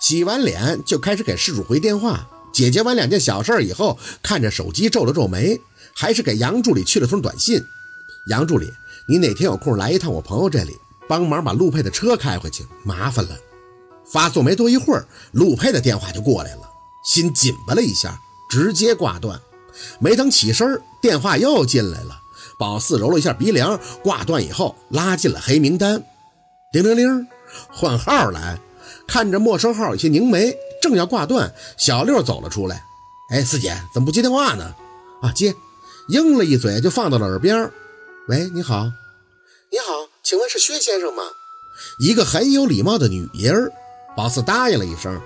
洗完脸就开始给事主回电话。解决完两件小事以后，看着手机皱了皱眉，还是给杨助理去了封短信：“杨助理，你哪天有空来一趟我朋友这里，帮忙把陆佩的车开回去，麻烦了。”发送没多一会儿，陆佩的电话就过来了，心紧巴了一下，直接挂断。没等起身，电话又进来了。宝四揉了一下鼻梁，挂断以后拉进了黑名单。铃铃铃，换号来。看着陌生号，有些凝眉，正要挂断，小六走了出来。哎，四姐怎么不接电话呢？啊，接，应了一嘴就放到了耳边。喂，你好，你好，请问是薛先生吗？一个很有礼貌的女音儿。宝四答应了一声。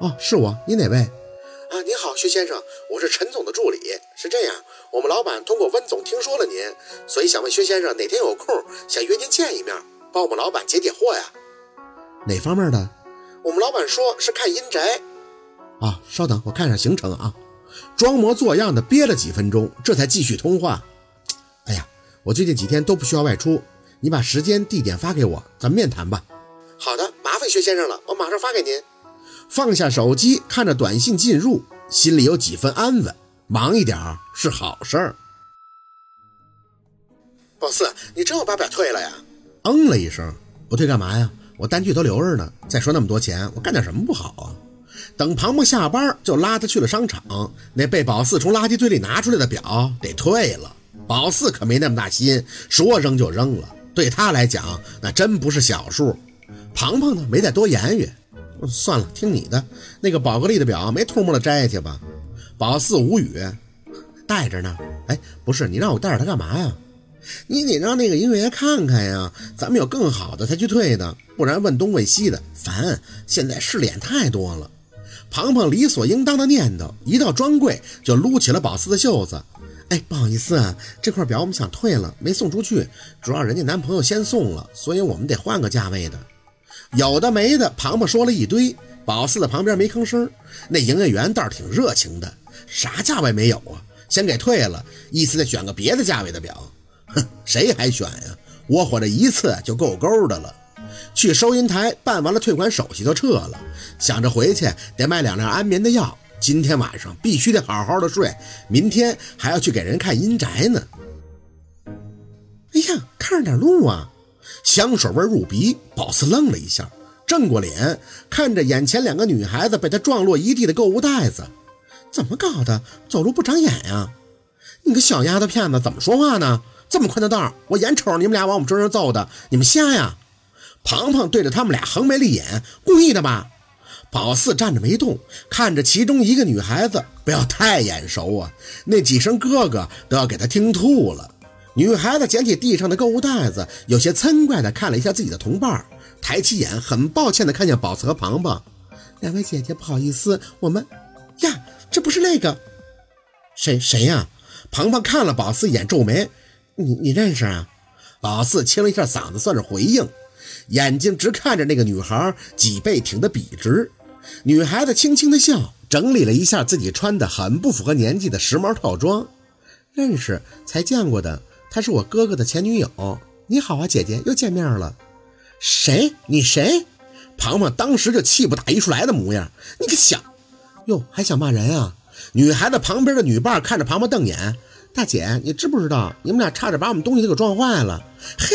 哦，是我，你哪位？啊，你好，薛先生，我是陈总的助理。是这样，我们老板通过温总听说了您，所以想问薛先生哪天有空，想约您见一面，帮我们老板解解惑呀。哪方面的？我们老板说是看阴宅。啊，稍等，我看下行程啊。装模作样的憋了几分钟，这才继续通话。哎呀，我最近几天都不需要外出，你把时间地点发给我，咱们面谈吧。好的，麻烦薛先生了，我马上发给您。放下手机，看着短信进入，心里有几分安稳。忙一点是好事儿。宝四，你真要把表退了呀？嗯了一声，不退干嘛呀？我单据都留着呢。再说那么多钱，我干点什么不好啊？等庞庞下班，就拉他去了商场。那被宝四从垃圾堆里拿出来的表得退了。宝四可没那么大心，说扔就扔了。对他来讲，那真不是小数。庞庞呢，没再多言语。算了，听你的。那个宝格丽的表没偷摸的摘下去吧？宝四无语，带着呢。哎，不是你让我带着它干嘛呀？你得让那个营业员看看呀。咱们有更好的才去退的，不然问东问西的烦。现在试脸太多了。庞庞理所应当的念叨，一到专柜就撸起了宝四的袖子。哎，不好意思啊，这块表我们想退了，没送出去，主要人家男朋友先送了，所以我们得换个价位的。有的没的，庞庞说了一堆。宝四在旁边没吭声。那营业员倒是挺热情的，啥价位没有啊？先给退了，意思再选个别的价位的表。哼，谁还选呀？我火这一次就够够的了。去收银台办完了退款手续就撤了，想着回去得买两粒安眠的药。今天晚上必须得好好的睡，明天还要去给人看阴宅呢。哎呀，看着点路啊！香水味入鼻，宝四愣了一下，正过脸，看着眼前两个女孩子被他撞落一地的购物袋子，怎么搞的？走路不长眼呀？你个小丫头片子，怎么说话呢？这么宽的道，我眼瞅着你们俩往我们身上揍的，你们瞎呀？庞庞对着他们俩横眉立眼，故意的吧？宝四站着没动，看着其中一个女孩子，不要太眼熟啊，那几声哥哥都要给他听吐了。女孩子捡起地上的购物袋子，有些嗔怪地看了一下自己的同伴，抬起眼，很抱歉地看见宝四和庞庞两位姐姐，不好意思，我们呀，这不是那个谁谁呀？庞庞看了宝四一眼，皱眉：“你你认识啊？”老四清了一下嗓子，算是回应，眼睛直看着那个女孩，脊背挺得笔直。女孩子轻轻的笑，整理了一下自己穿的很不符合年纪的时髦套装，认识，才见过的。她是我哥哥的前女友。你好啊，姐姐，又见面了。谁？你谁？庞庞当时就气不打一处来的模样。你个小……哟，还想骂人啊？女孩子旁边的女伴看着庞庞瞪眼。大姐，你知不知道你们俩差点把我们东西都给撞坏了？嘿，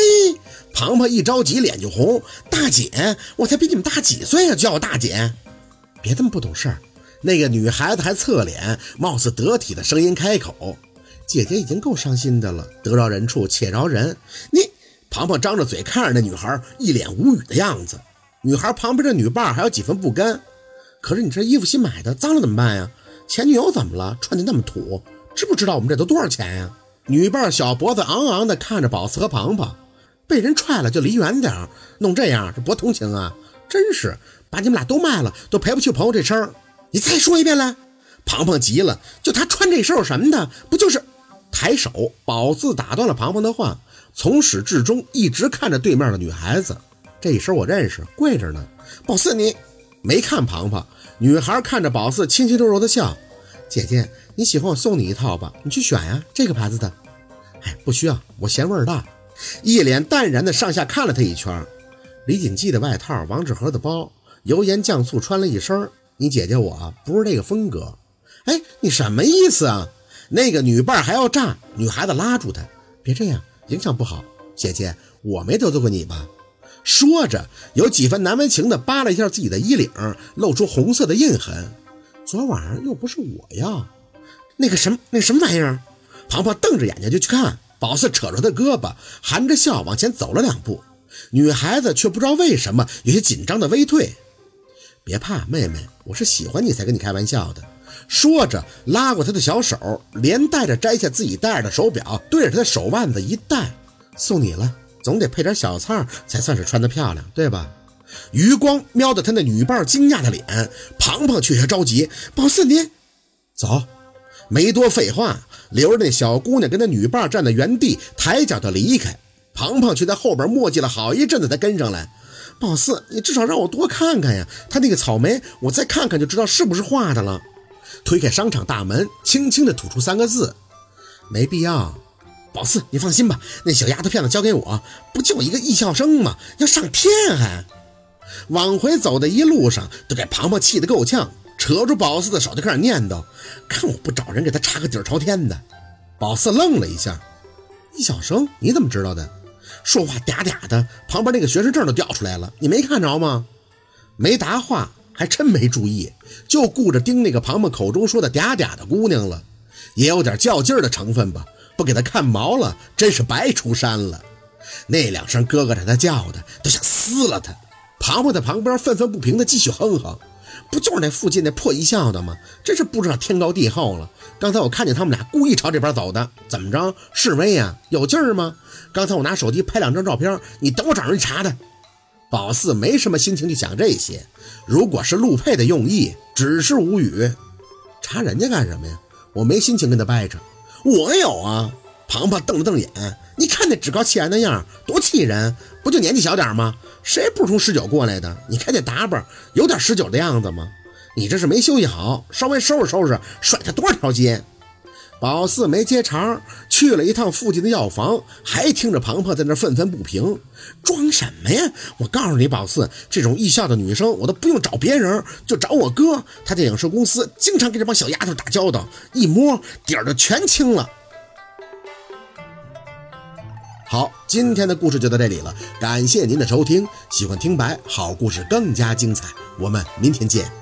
庞庞一着急脸就红。大姐，我才比你们大几岁啊，叫我大姐？别这么不懂事儿。那个女孩子还侧脸，貌似得体的声音开口。姐姐已经够伤心的了，得饶人处且饶人。你，庞庞张着嘴看着那女孩，一脸无语的样子。女孩旁边的女伴还有几分不甘。可是你这衣服新买的，脏了怎么办呀？前女友怎么了？穿的那么土，知不知道我们这都多少钱呀？女伴小脖子昂昂的看着宝四和庞庞，被人踹了就离远点弄这样这多同情啊！真是把你们俩都卖了，都赔不起朋友这声。你再说一遍来。庞庞急了，就他穿这身有什么的？不就是？抬手，宝四打断了庞庞的话，从始至终一直看着对面的女孩子。这一身我认识，跪着呢。宝四，你没看庞庞？女孩看着宝四，轻轻柔柔的笑。姐姐，你喜欢我送你一套吧？你去选呀，这个牌子的。哎，不需要，我嫌味儿大。一脸淡然的上下看了他一圈。李锦记的外套，王致和的包，油盐酱醋穿了一身。你姐姐我不是这个风格。哎，你什么意思啊？那个女伴还要炸，女孩子拉住她，别这样，影响不好。姐姐，我没得罪过你吧？说着，有几分难为情的扒了一下自己的衣领，露出红色的印痕。昨晚上又不是我呀，那个什么，那什么玩意儿？庞庞瞪着眼睛就去看，宝四扯着他胳膊，含着笑往前走了两步。女孩子却不知道为什么有些紧张的微退。别怕，妹妹，我是喜欢你才跟你开玩笑的。说着，拉过他的小手，连带着摘下自己戴着的手表，对着他的手腕子一戴，送你了。总得配点小菜才算是穿得漂亮，对吧？余光瞄着他那女伴惊讶的脸，庞庞却些着急。宝四，你走，没多废话，留着那小姑娘跟那女伴站在原地，抬脚就离开。庞庞却在后边磨叽了好一阵子才跟上来。宝四，你至少让我多看看呀！他那个草莓，我再看看就知道是不是画的了。推开商场大门，轻轻的吐出三个字：没必要。宝四，你放心吧，那小丫头片子交给我，不就一个艺校生吗？要上天还？往回走的一路上，都给庞庞气得够呛，扯住宝四的手就开始念叨：“看我不找人给他插个底儿朝天的！”宝四愣了一下：“艺校生？你怎么知道的？”说话嗲嗲的，旁边那个学生证都掉出来了，你没看着吗？没答话，还真没注意，就顾着盯那个庞庞口中说的嗲嗲的姑娘了，也有点较劲儿的成分吧。不给他看毛了，真是白出山了。那两声哥哥在他叫的，都想撕了他。庞庞在旁边愤愤不平的继续哼哼，不就是那附近那破艺校的吗？真是不知道天高地厚了。刚才我看见他们俩故意朝这边走的，怎么着示威呀？有劲儿吗？刚才我拿手机拍两张照片，你等我找人查他。宝四没什么心情去想这些，如果是陆佩的用意，只是无语。查人家干什么呀？我没心情跟他掰扯。我有啊！庞庞瞪了瞪眼，你看那趾高气扬的样，多气人！不就年纪小点吗？谁不是从十九过来的？你看这打扮，有点十九的样子吗？你这是没休息好，稍微收拾收拾，甩他多少条街！宝四没接茬，去了一趟附近的药房，还听着庞庞在那愤愤不平，装什么呀？我告诉你，宝四，这种艺校的女生，我都不用找别人，就找我哥，他在影视公司经常跟这帮小丫头打交道，一摸底儿就全清了。好，今天的故事就到这里了，感谢您的收听，喜欢听白好故事更加精彩，我们明天见。